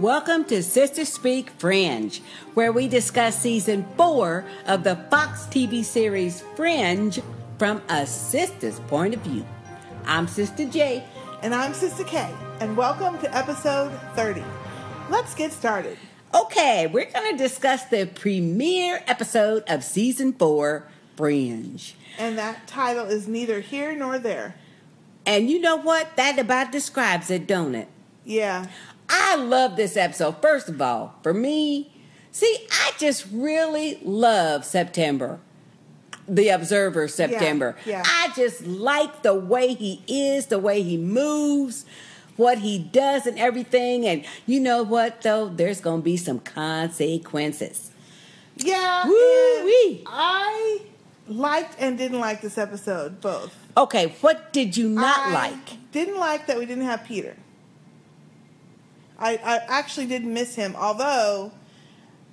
Welcome to Sistah Speak Fringe, where we discuss season four of the Fox TV series Fringe from a sister's point of view. I'm Sister J. And I'm Sister K. And welcome to episode 30. Let's get started. Okay, we're going to discuss the premiere episode of season four, Fringe. And that title is neither here nor there. And you know what? That about describes it, don't it? Yeah. I love this episode. First of all, for me, see, I just really love September. The Observer September. yeah. I just like the way he is, the way he moves, what he does, and everything. And you know what, though? There's going to be some consequences. Yeah. Woo-wee. I liked and didn't like this episode, both. Okay, what did you not I like? Didn't like that we didn't have Peter. I, I actually did miss him, although,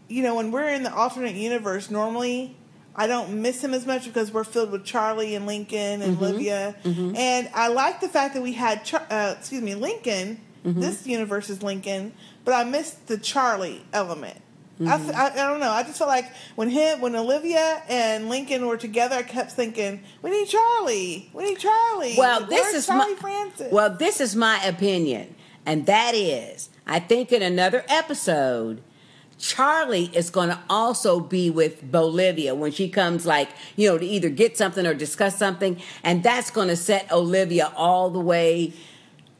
you know, when we're in the alternate universe, normally I don't miss him as much because we're filled with Charlie and Lincoln and mm-hmm. Olivia. Mm-hmm. And I like the fact that we had, Char- uh, excuse me, Lincoln. Mm-hmm. This universe is Lincoln, but I missed the Charlie element. I don't know. I just felt like when him, when Olivia and Lincoln were together, I kept thinking, "We need Charlie. We need Charlie." Well, this Where's is Charlie my Francis. well, this is my opinion, and that is, I think in another episode, Charlie is going to also be with Bolivia when she comes, like you know, to either get something or discuss something, and that's going to set Olivia all the way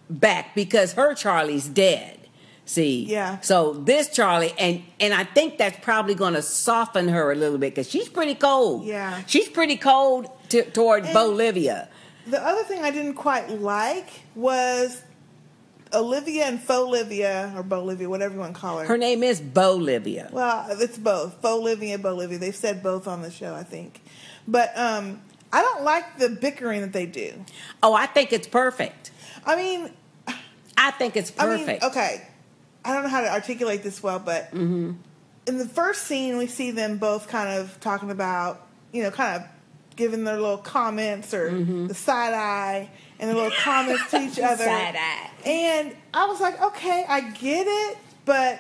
back because her Charlie's dead. See, Yeah. So this Charlie, and and I think that's probably going to soften her a little bit because she's pretty cold. Yeah. she's pretty cold to, toward And- Bolivia. The other thing I didn't quite like was Olivia and Fauxlivia, or Bolivia, whatever you want to call her. Her name is Bolivia. well, it's both. Fauxlivia and Bolivia. They've said both on the show, I think. But um, I don't like the bickering that they do. Oh, I think it's perfect. I mean, I think it's I mean, perfect. okay. I don't know how to articulate this well, but Mm-hmm. in the first scene, we see them both kind of talking about, you know, kind of giving their little comments or Mm-hmm. the side eye and their little comments to each other. Side eye. And I was like, okay, I get it, but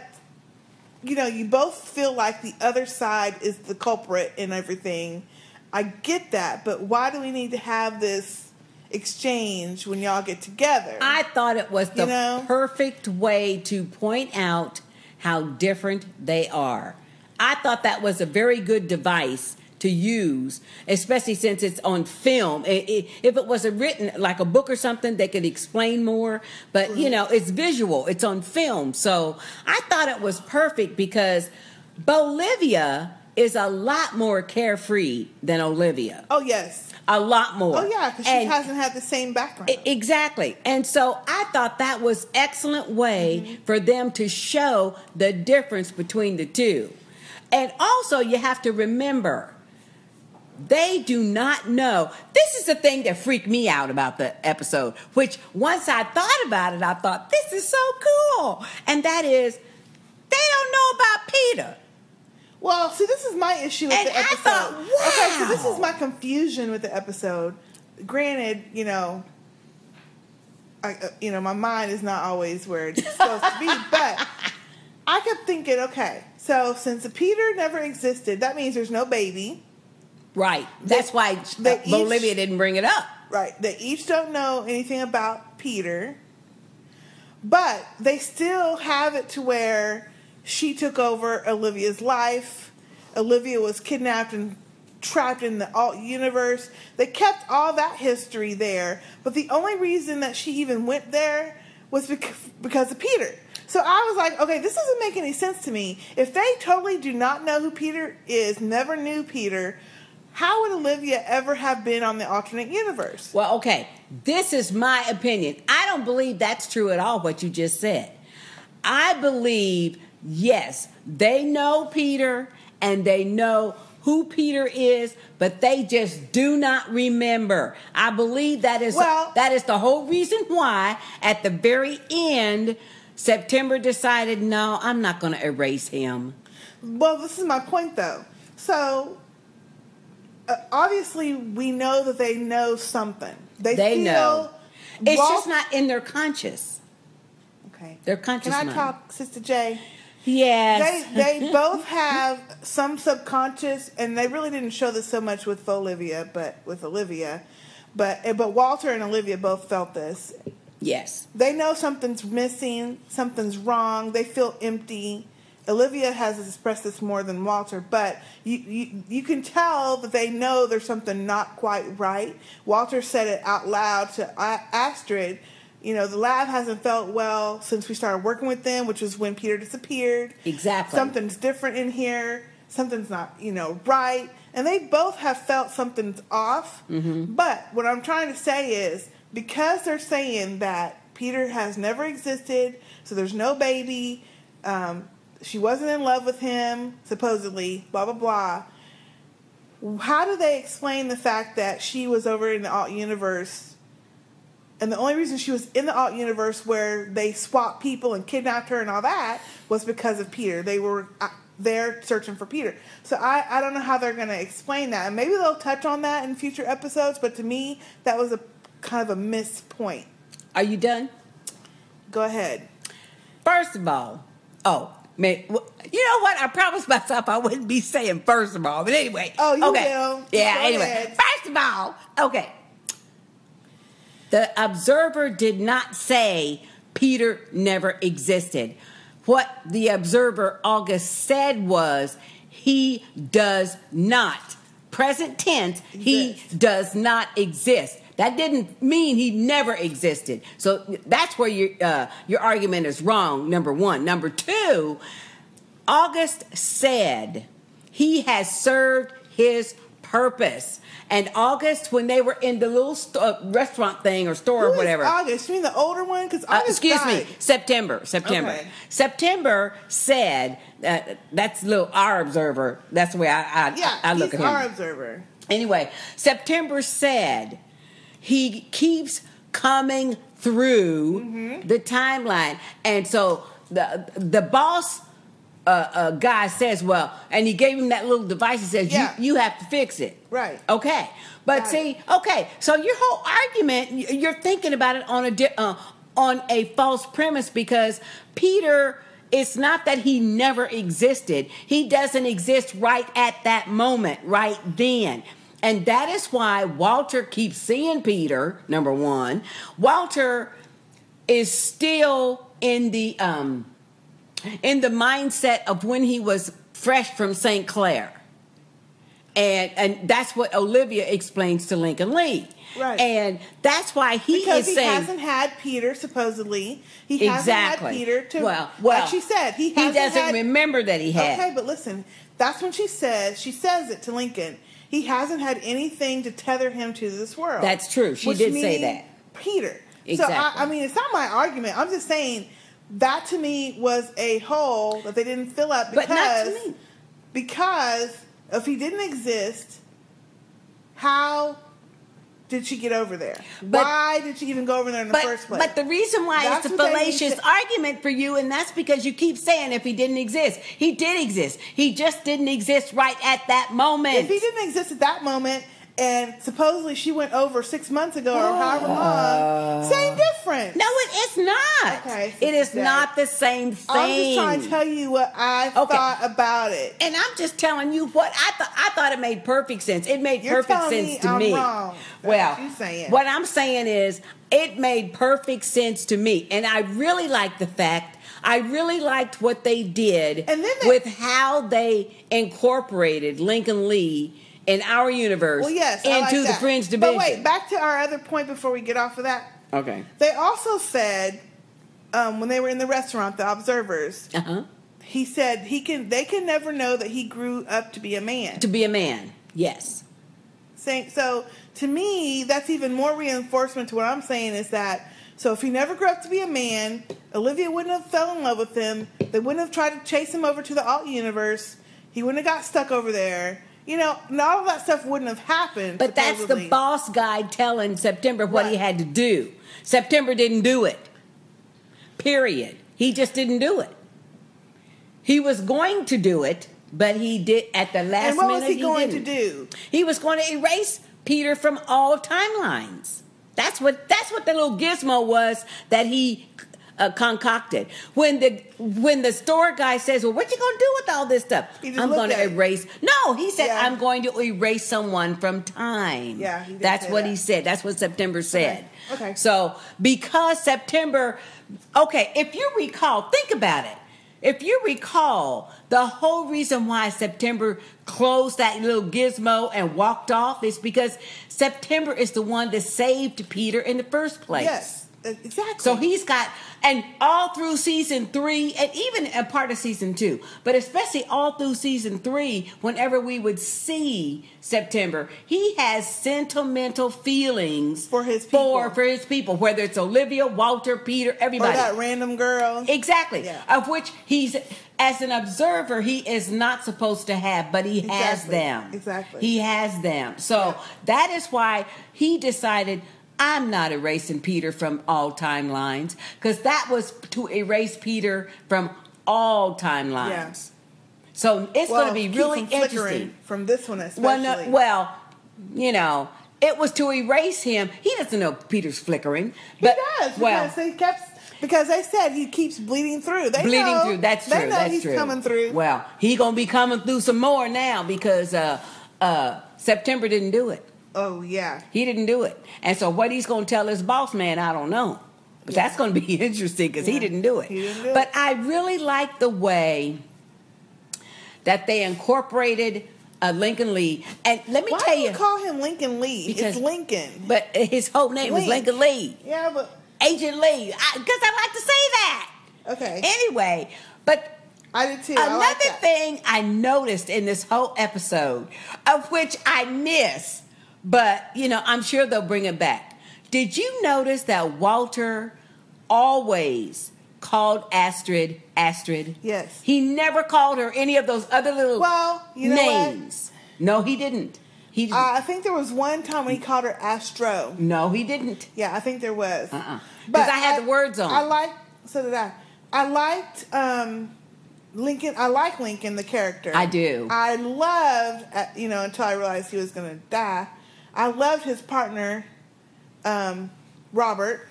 you know, you both feel like the other side is the culprit and everything. I get that, but why do we need to have this exchange when y'all get together? I thought it was the You know? perfect way to point out how different they are. I thought that was a very good device to use, especially since it's on film. I- I- if it was a written like a book or something, they could explain more. But you know, it's visual. It's on film, so I thought it was perfect because Bolivia is a lot more carefree than Olivia. oh yes. A lot more. Oh yeah, because she And- hasn't had the same background. Exactly. And so I thought that was excellent way Mm-hmm. for them to show the difference between the two. And also you have to remember they do not know. This is the thing that freaked me out about the episode, which once I thought about it, I thought, this is so cool. And that is, they don't know about Peter. well, see, this is my issue with And the episode. thought, Okay, so this is my confusion with the episode. Granted, you know, I, uh, you know, my mind is not always where it's supposed to be, but I kept thinking, okay, so since Peter never existed, that means there's no baby. Right. That's why they uh, each- didn't bring it up. Right. They each don't know anything about Peter, but they still have it to where she took over Olivia's life. Olivia was kidnapped and trapped in the alt universe. They kept all that history there, but the only reason that she even went there was because of Peter. So I was like, okay, this doesn't make any sense to me. If they totally do not know who Peter is, never knew Peter, how would Olivia ever have been on the alternate universe? Well, okay, this is my opinion. I don't believe that's true at all, what you just said. I believe, yes, they know Peter and they know who Peter is, but they just do not remember. I believe that is Well- that is the whole reason why at the very end September decided, no, I'm not going to erase him. Well, this is my point, though. So, uh, obviously, we know that they know something. They, They feel know. It's Walt- just not in their conscious. Okay. They're conscious Can I mind. talk, Sister J? Yes. They they both have some subconscious, and they really didn't show this so much with Olivia, but with Olivia, but eh, but Walter and Olivia both felt this. yes. They know something's missing, something's wrong. They feel empty. Olivia has expressed this more than Walter, but you, you you can tell that they know there's something not quite right. Walter said it out loud to Astrid. You know, the lab hasn't felt well since we started working with them, which was when Peter disappeared. Exactly. Something's different in here. Something's not, you know, right. And they both have felt something's off. Mm-hmm. But what I'm trying to say is because they're saying that Peter has never existed, so there's no baby, um, she wasn't in love with him, supposedly, blah, blah, blah. How do they explain the fact that she was over in the alt universe? And the only reason she was in the alt universe where they swapped people and kidnapped her and all that was because of Peter. They were uh, there searching for Peter. So I, I don't know how they're going to explain that. And maybe they'll touch on that in future episodes, but to me, that was a kind of a missed point. Are you done? Go ahead. First of all, oh, man, you know what? I promised myself I wouldn't be saying first of all, but anyway. Oh, you okay. will. Yeah, Go anyway. ahead. First of all, okay. The observer did not say Peter never existed. What the observer August said was he does not. Present tense, he does not exist. That didn't mean he never existed. So that's where your uh, your argument is wrong. Number one. Number two. August said he has served his purpose. And August, when they were in the little st- uh, restaurant thing or store Who or whatever, August? You mean the older one? Because uh, excuse died. me, September. September. Okay. September said that that's little our observer. That's the way I I, Yeah, I look he's at him. our observer. Anyway, September said he keeps coming through Mm-hmm. the timeline, and so the the boss uh, uh, guy says, "Well," and he gave him that little device. He says, Yeah. "You you have to fix it." Right. Okay. But Got see, okay, so your whole argument, you're thinking about it on a di- uh, on a false premise because Peter. It's not that he never existed. He doesn't exist right at that moment, right then. And that is why Walter keeps seeing Peter, number one. Walter is still in the um in the mindset of when he was fresh from St. Claire. And and that's what Olivia explains to Lincoln Lee. Right. And that's why he Because is he saying hasn't had Peter, supposedly. He hasn't had Peter to, well, well, like she said, he, he doesn't had, remember that he had. Okay, but listen, that's when she says, she says it to Lincoln. He hasn't had anything to tether him to this world. That's true. She did say that. Peter. So, Exactly. I, I mean, it's not my argument. I'm just saying that to me was a hole that they didn't fill up because, But not to me. because if he didn't exist, how did she get over there? But- Why did she even go over there in the But, first place? but the reason why That's it's a what they need fallacious argument for you, and that's because you keep saying if he didn't exist. He did exist. He just didn't exist right at that moment. if he didn't exist at that moment, and supposedly she went over six months ago or however long, oh. same difference. no, it is not. Okay, it is Sister not the same thing. I'm just trying to tell you what I Okay. thought about it. And I'm just telling you what I thought. I thought it made perfect sense. It made You're perfect telling sense me to I'm me. wrong. That's Well, what you're saying. what I'm saying is, it made perfect sense to me, and I really liked the fact. I really liked what they did And then they- with how they incorporated Lincoln Lee in our universe Well, yes, into like the that. Fringe division. But wait, back to our other point before we get off of that. okay. They also said um, when they were in the restaurant, the observers, Uh huh. he said he can. They can never know that he grew up to be a man. To be a man, yes. saying so to me that's even more reinforcement to what i'm saying is that so if he never grew up to be a man olivia wouldn't have fell in love with him they wouldn't have tried to chase him over to the alt universe he wouldn't have got stuck over there you know and all of that stuff wouldn't have happened But that's the boss guy telling September what he had to do. September didn't do it. Period. He just didn't do it. He was going to do it, but he did at the last and what minute. was he going to do He was going to erase Peter from all timelines. That's what that's what the little gizmo was that he uh, concocted. When the when the store guy says, "Well, what you gonna do with all this stuff?" I'm going to erase. No, he said, Yeah. "I'm going to erase someone from time." Yeah, that's what that. he said. That's what September said. Okay. So because September, okay, if you recall, think about it. If you recall, the whole reason why September closed that little gizmo and walked off is because September is the one that saved Peter in the first place. Yes, exactly. So he's got, and all through season three, and even a part of season two, but especially all through season three, whenever we would see September, he has sentimental feelings For his for, people. for his people, whether it's Olivia, Walter, Peter, or everybody. that random girl. Exactly. Yeah. Of which he's, as an observer, he is not supposed to have, but he has them. Exactly. He has them. So that is why he decided. I'm not erasing Peter from all timelines because that was to erase Peter from all timelines. Yeah. So it's Well, going to be really interesting. from this one, especially. Well, no, well, you know, it was to erase him. He doesn't know Peter's flickering, he but does because well, they kept because they said he keeps bleeding through. They bleeding know, through. That's they true. know that's he's true. coming through. Well, he gonna be coming through some more now because uh, uh, September didn't do it. Oh yeah, He didn't do it, and so what he's gonna tell his boss man, I don't know. But that's going to be interesting because he Yeah. didn't do it. Didn't do but it. I really like the way that they incorporated uh, Lincoln Lee. And let me Why tell you, call him Lincoln Lee? Because- it's Lincoln. but his whole name was Lincoln Lee, Yeah, but Agent Lee, because I, like to say that. okay, Anyway, but I did too. I Another like that. thing I noticed in this whole episode, of which I miss, but you know, I'm sure they'll bring it back. Did you notice that Walter always called Astrid Astrid? Yes. He never called her any of those other little Well, you know what? names. No, he didn't. He didn't. Uh, I think there was one time when he called her Astro. no, he didn't. Yeah, I think there was. Uh-uh. 'Cause I had the words on. I like. So did I. I liked um, Lincoln. I like Lincoln, the character. I do. I loved, uh, you know, until I realized he was going to die. I loved his partner, um, Robert,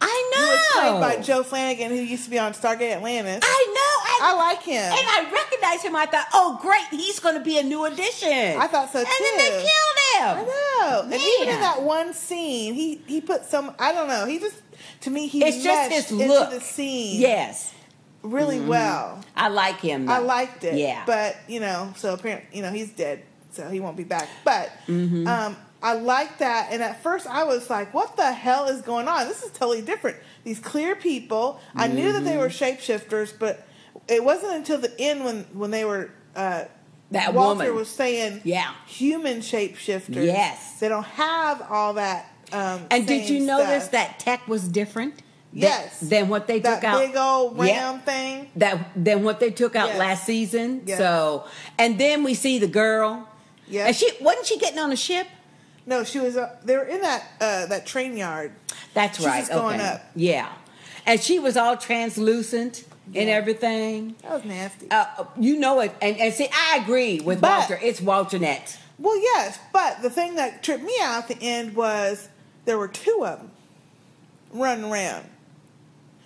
I who know. was played by Joe Flanigan, who used to be on Stargate Atlantis. I know. I like him. And I recognized him. I thought, oh, great, he's going to be a new addition. I thought so, too. And then they killed him. I know. And even in that one scene, he he put some. I don't know. He just to me he It's just his look. into the scene. Yes, really well. I like him. I liked it. Yeah, But, you know, so apparently, you know, he's dead, so he won't be back. But Mm-hmm. um, I like that. And at first I was like, what the hell is going on? This is totally different. These clear people. I knew that they were Mm-hmm. shapeshifters, but it wasn't until the end when, when they were. Uh, That Walter woman. was saying Yeah. human shapeshifters. Yes. They don't have all that. Um, and did you notice stuff. that tech was different? Yes. Than what they that took out. big old Yeah. thing? That than what they took out Yes. last season. Yes. So, and then we see the girl. Yes. And she wasn't she getting on a ship? No, she was. Uh, they were in that uh, that train yard. That's She's right. okay. up. Yeah, and she was all translucent and everything. That was nasty. Uh, you know it, and, and see, I agree with But- Walter. It's Walternate. Well, yes, but the thing that tripped me out at the end was there were two of them running around,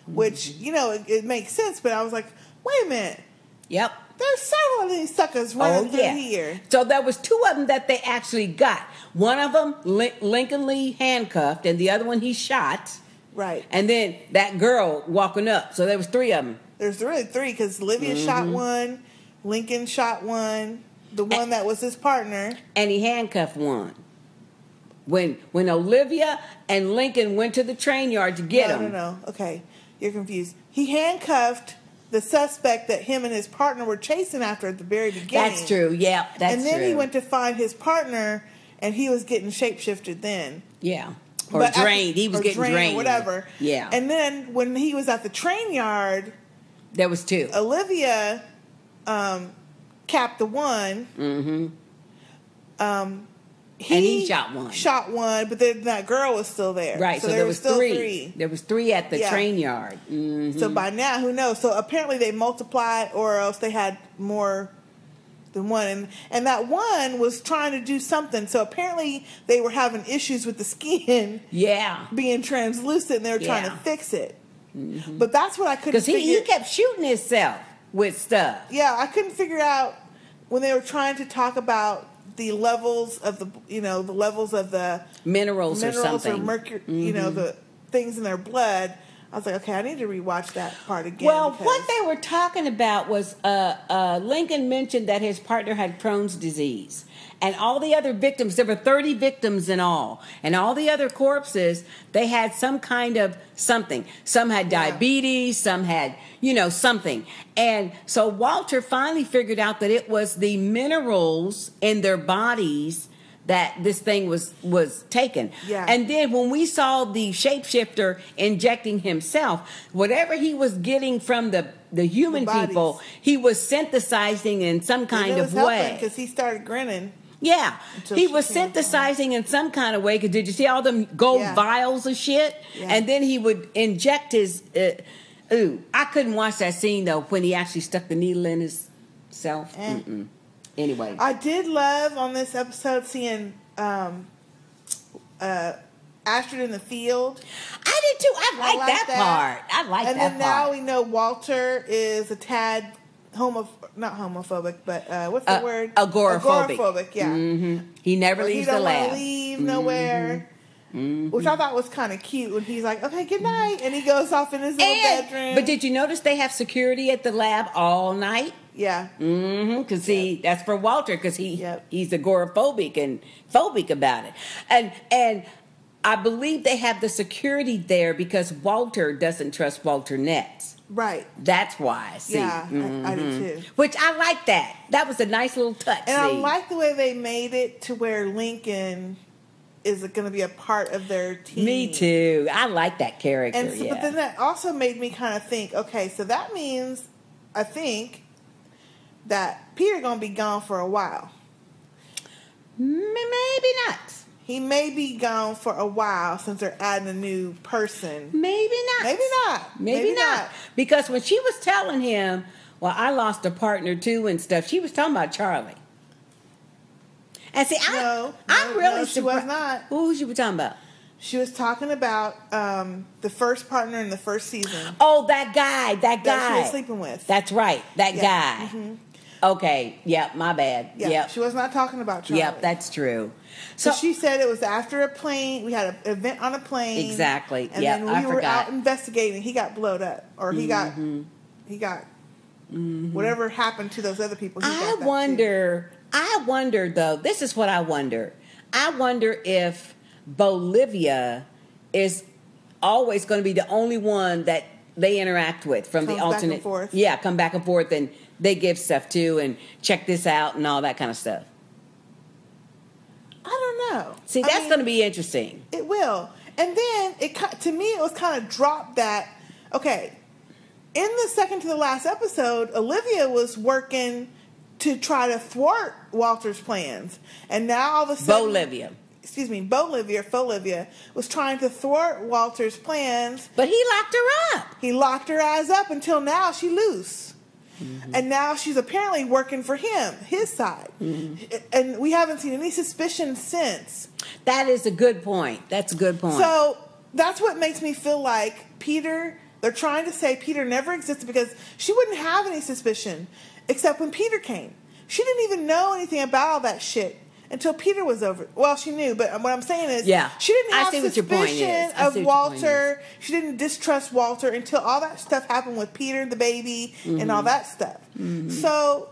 which Mm-hmm. you know it, it makes sense. But I was like, wait a minute, Yep. There's several of these suckers running Oh through yeah. here. So there was two of them that they actually got. One of them, Lin- Lincoln Lee handcuffed, and the other one he shot. Right. And then that girl walking up. So there was three of them. There's really three because Olivia Mm-hmm. shot one, Lincoln shot one, the one that was his partner. and he handcuffed one. When when Olivia and Lincoln went to the train yard to get no, him, no, no. Okay, you're confused. He handcuffed the suspect that him and his partner were chasing after at the very beginning. that's true. Yeah, that's true. and then true. he went to find his partner, and he was getting shapeshifted then. yeah, or But after- drained. he was getting drained drained. or whatever. Yeah, And then when he was at the train yard, there was two. Olivia um, capped the one. mm-hmm. Um, And he shot one. Shot one, but then that girl was still there. Right. So, there, were was still three. There was three at the Yeah. train yard. Mhm. So by now, who knows? So apparently they multiplied, or else they had more than one, and and that one was trying to do something. So apparently they were having issues with the skin Yeah. being translucent, and they were trying to fix it. But that's what I couldn't Because he, he kept shooting himself with stuff. yeah, I couldn't figure out when they were trying to talk about the levels of the you know the levels of the Minerals, or minerals something. or mercury, you know mm-hmm. the things in their blood. I was like, okay, I need to rewatch that part again. Well, because- what they were talking about was uh, uh, Lincoln mentioned that his partner had Crohn's disease. And all the other victims, there were 30 victims in all. And all the other corpses, they had some kind of something. Some had Yeah. diabetes, some had, you know, something. And so Walter finally figured out that it was the minerals in their bodies that this thing was was taken. Yeah. And then when we saw the shapeshifter injecting himself, whatever he was getting from the the human The people, he was synthesizing in some kind of way. because he started grinning. Yeah, Until he was synthesizing in some kind of way. Cause did you see all them gold Yeah. vials of shit? Yeah. And then he would inject his. Uh, ooh, I couldn't watch that scene though when he actually stuck the needle in his self. Eh. Anyway, I did love on this episode seeing um, uh, Astrid in the field. I did too. I like like that, that. part. I like and that then now we know Walter is a tad homo, not homophobic, but uh, what's the Uh, word? agoraphobic. Agoraphobic, yeah. hmm He never Or he leaves the don't want lab. leave nowhere. Which I thought was kind of cute when he's like, "Okay, good night," and he goes off in his little And- bedroom. but did you notice they have security at the lab all night? Yeah, Mm-hmm. Because see, that's for Walter because he Yep. he's agoraphobic and phobic about it, and and I believe they have the security there because Walter doesn't trust Walternates. right. That's why. See, Yeah, I, I do Mhm. too. Which I like that. That was a nice little touch. And I like the way they made it to where Lincoln is going to be a part of their team. Me too. I like that character. And so, yeah. but then that also made me kind of think, okay, so that means I think that Peter going to be gone for a while. Maybe not. He may be gone for a while since they're adding a new person. Maybe not. Maybe not. Maybe, not. Because when she was telling him, well, I lost a partner too and stuff, she was talking about Charlie. And see, I, No, I'm no, really no, she was not. Who was she was talking about? She was talking about um, the first partner in the first season Oh, that guy, that that she guy. was sleeping with. That's right, that Yeah. Mm-hmm. Okay, yep, my bad. yeah, yep, she was not talking about Charlie. yep, that's true. So, So, she said it was after a plane. We had an event on a plane. Exactly. And Yep, then we I were forgot. out investigating. He got blowed up, or he got he got whatever happened to those other people. Mm-hmm. I that too. wonder. I wonder though. This is what I wonder. I wonder if Bolivia is always going to be the only one that they interact with from Comes the back and alternate. forth. Yeah, come back and forth, and they give stuff to, and check this out, and all that kind of stuff. I don't know. See, I that's going to be interesting. It will. And then it to me it was kind of dropped that okay. In the second to the last episode, Olivia was working to try to thwart Walter's plans, and now all of a sudden, Bolivia, excuse me, Bolivia, or Fauxlivia was trying to thwart Walter's plans. but he locked her up. He locked her eyes up until now she loose. Mm-hmm. And now she's apparently working for him, his side. Mm-hmm. And we haven't seen any suspicion since. That is a good point. That's a good point. So that's what makes me feel like Peter, they're trying to say Peter never existed because she wouldn't have any suspicion except when Peter came. She didn't even know anything about all that shit until Peter was over. Well, she knew, but what I'm saying is, Yeah. she didn't have see what your point suspicion of see what your point Walter. She didn't distrust Walter until all that stuff happened with Peter, the baby, and Mm-hmm. all that stuff. So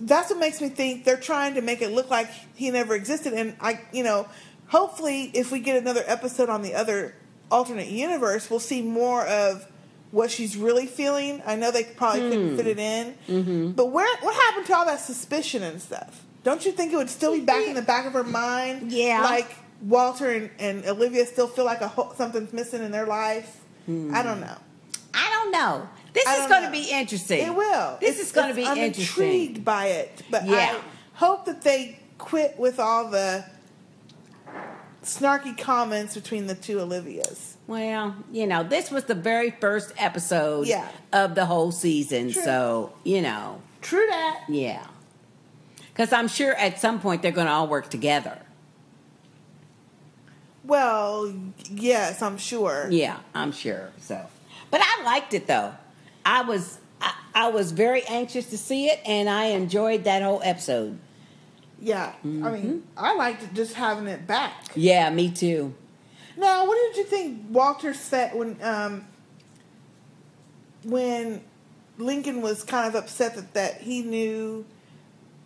that's what makes me think they're trying to make it look like he never existed. And I, you know, hopefully, if we get another episode on the other alternate universe, we'll see more of what she's really feeling. I know they probably Hmm. couldn't fit it in, Mm-hmm. but where what happened to all that suspicion and stuff? Don't you think it would still be back in the back of her mind? Yeah. like Walter and, and Olivia still feel like a ho- something's missing in their life. Hmm. I don't know. I don't know. This I is don't going to be interesting. It will. This It's- is going to it's- be I'm interesting. intrigued by it, but Yeah. I hope that they quit with all the snarky comments between the two Olivias. Well, you know, this was the very first episode Yeah. of the whole season. True. So, you know, True that. yeah. Because I'm sure at some point they're going to all work together. Well, yes, I'm sure. Yeah, I'm sure. So, But I liked it though. I was I, I was very anxious to see it, and I enjoyed that whole episode. Yeah, I Mm-hmm. mean, I liked just having it back. Yeah, me too. Now, what did you think Walter said when um, when Lincoln was kind of upset that, that he knew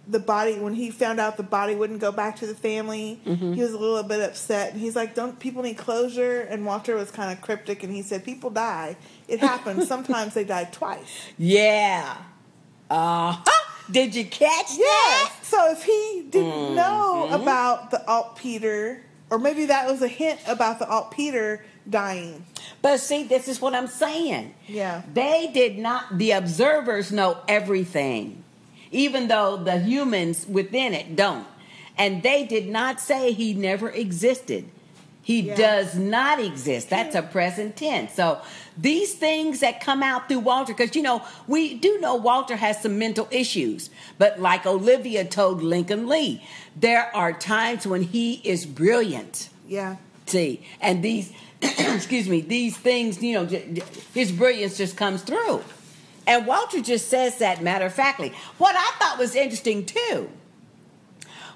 the body when he found out the body wouldn't go back to the family? Mm-hmm. He was a little bit upset, and he's like, "Don't people need closure?" And Walter was kind of cryptic, and he said, "People die. It happens. Sometimes they die twice." Yeah. Uh Did you catch Yes. that? So if he didn't Mm-hmm. know about the alt Peter, or maybe that was a hint about the alt Peter dying. But see, this is what I'm saying. Yeah. They did not, the observers know everything, even though the humans within it don't. And they did not say he never existed. He Yeah. does not exist. That's a present tense. So these things that come out through Walter, because you know, we do know Walter has some mental issues. But like Olivia told Lincoln Lee, there are times when he is brilliant. Yeah. See, and these, excuse me, these things, you know, his brilliance just comes through. And Walter just says that matter of factly. What I thought was interesting too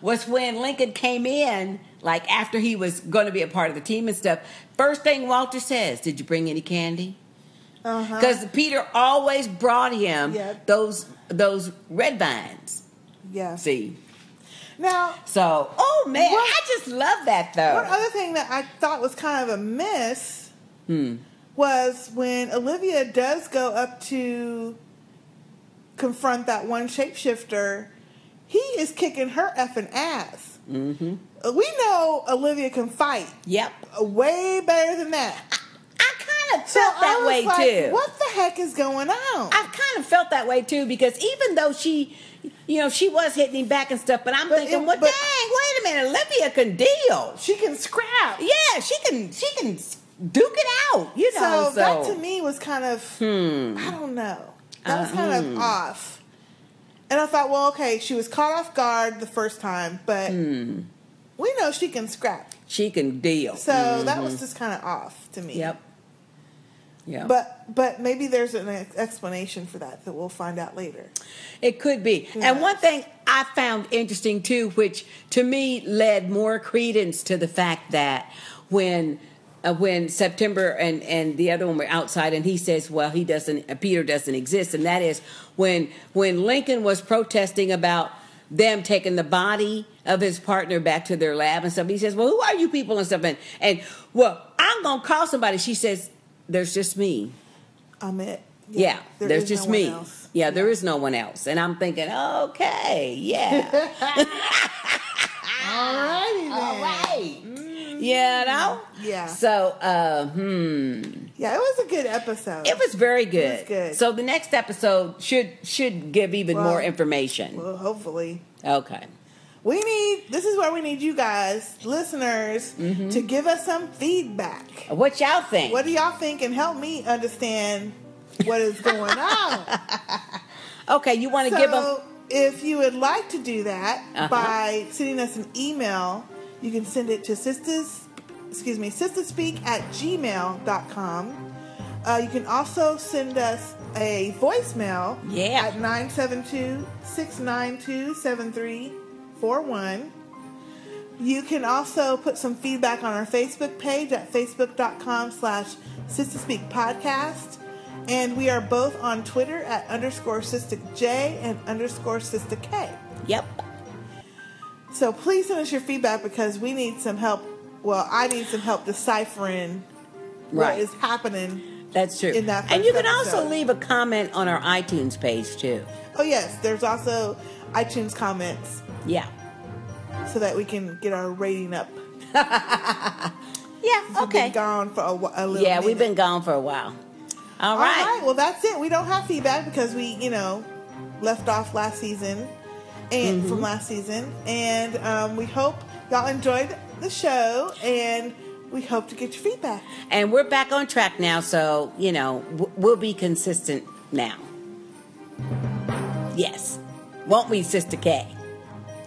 was when Lincoln came in, like after he was going to be a part of the team and stuff. First thing Walter says, "Did you bring any candy?" Uh-huh. Because Peter always brought him Yeah. those those red vines. Yeah. See, Now, so oh man, What- I just love that though. one other thing that I thought was kind of a miss Hmm. Was when Olivia does go up to confront that one shapeshifter, he is kicking her effing ass. Mm-hmm. We know Olivia can fight Yep. way better than that. I kind of So felt that I was way like, too. What the heck is going on? I kind of felt that way too because even though she, you know, she was hitting him back and stuff, but I'm But thinking, it- well, dang, wait a minute, Olivia can deal. she can scrap. Yeah, she can, she can duke it out. You know, so, so, that to me was kind of Hmm. I don't know. That was Uh, kind hmm. of off. And I thought, well, okay, she was caught off guard the first time, but Hmm. we know she can scrap. she can deal. So that was just kind of off to me. Mm-hmm. Yep. Yeah. But but maybe there's an explanation for that that we'll find out later. It could be. Yeah. And one thing I found interesting too, which to me led more credence to the fact that when uh, when September and and the other one were outside, and he says, "Well, he doesn't. Uh, Peter doesn't exist," and that is when when Lincoln was protesting about them taking the body of his partner back to their lab and stuff. He says, "Well, who are you people and stuff?" And and well, I'm gonna call somebody. She says, "There's just me." I'm it. Yeah, there there's just no me. else. Yeah, there is no one else. And I'm thinking, okay, yeah. All righty then. All right. You know? Yeah. So, uh, hmm. Yeah, it was a good episode. It was very good. was good. So the next episode should should give even Well- more information. well, hopefully. Okay. We need this is where we need you guys, listeners, Mm-hmm. to give us some feedback. What y'all think? What do y'all think and help me understand what is going on? okay, you want to give them so, if you would like to do that Uh-huh. by sending us an email, you can send it to sisters, excuse me, sisterspeak at gmail.com. Uh, you can also send us a voicemail Yeah. at 972 692 7341. You can also put some feedback on our Facebook page at facebook.com slash Sistah Speak Podcast. And we are both on Twitter at underscore Sister J and underscore Sister K. Yep. So please send us your feedback because we need some help. Well, I need some help deciphering what Right. is happening. That's true. In that and you can also leave a comment on our iTunes page too. Oh, yes, there's also iTunes comments Yeah. so that we can get our rating up. Yeah. We've okay. been gone for a, a little Yeah, we've been gone for a while. All All right. right. Well, that's it. We don't have feedback because we, you know, left off last season and Mm-hmm. from last season, and um, we hope y'all enjoyed the show, and we hope to get your feedback. And we're back on track now, so, you know, w- we'll be consistent now. Yes. Won't we, Sister K?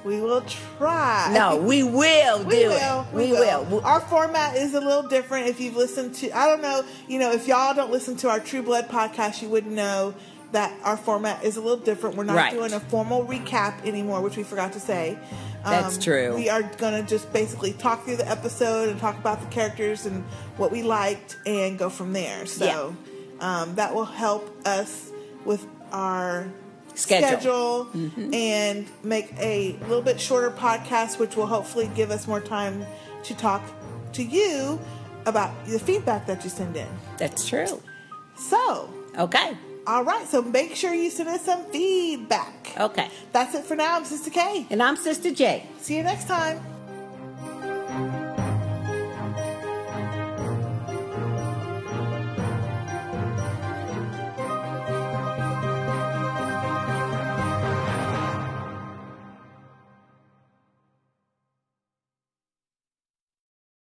We will try. No, we will We do will. it. We, We, will. will. Our format is a little different. If you've listened to, I don't know, you know, if y'all don't listen to our True Blood podcast, you wouldn't know that our format is a little different. We're not Right. doing a formal recap anymore, which we forgot to say. Um, That's true. We are going to just basically talk through the episode and talk about the characters and what we liked and go from there. So um, that will help us with our Schedule. Mm-hmm. and make a little bit shorter podcast, which will hopefully give us more time to talk to you about the feedback that you send in. That's true. So, Okay. All right, so make sure you send us some feedback. Okay. That's it for now. I'm Sister K. And I'm Sister J. See you next time.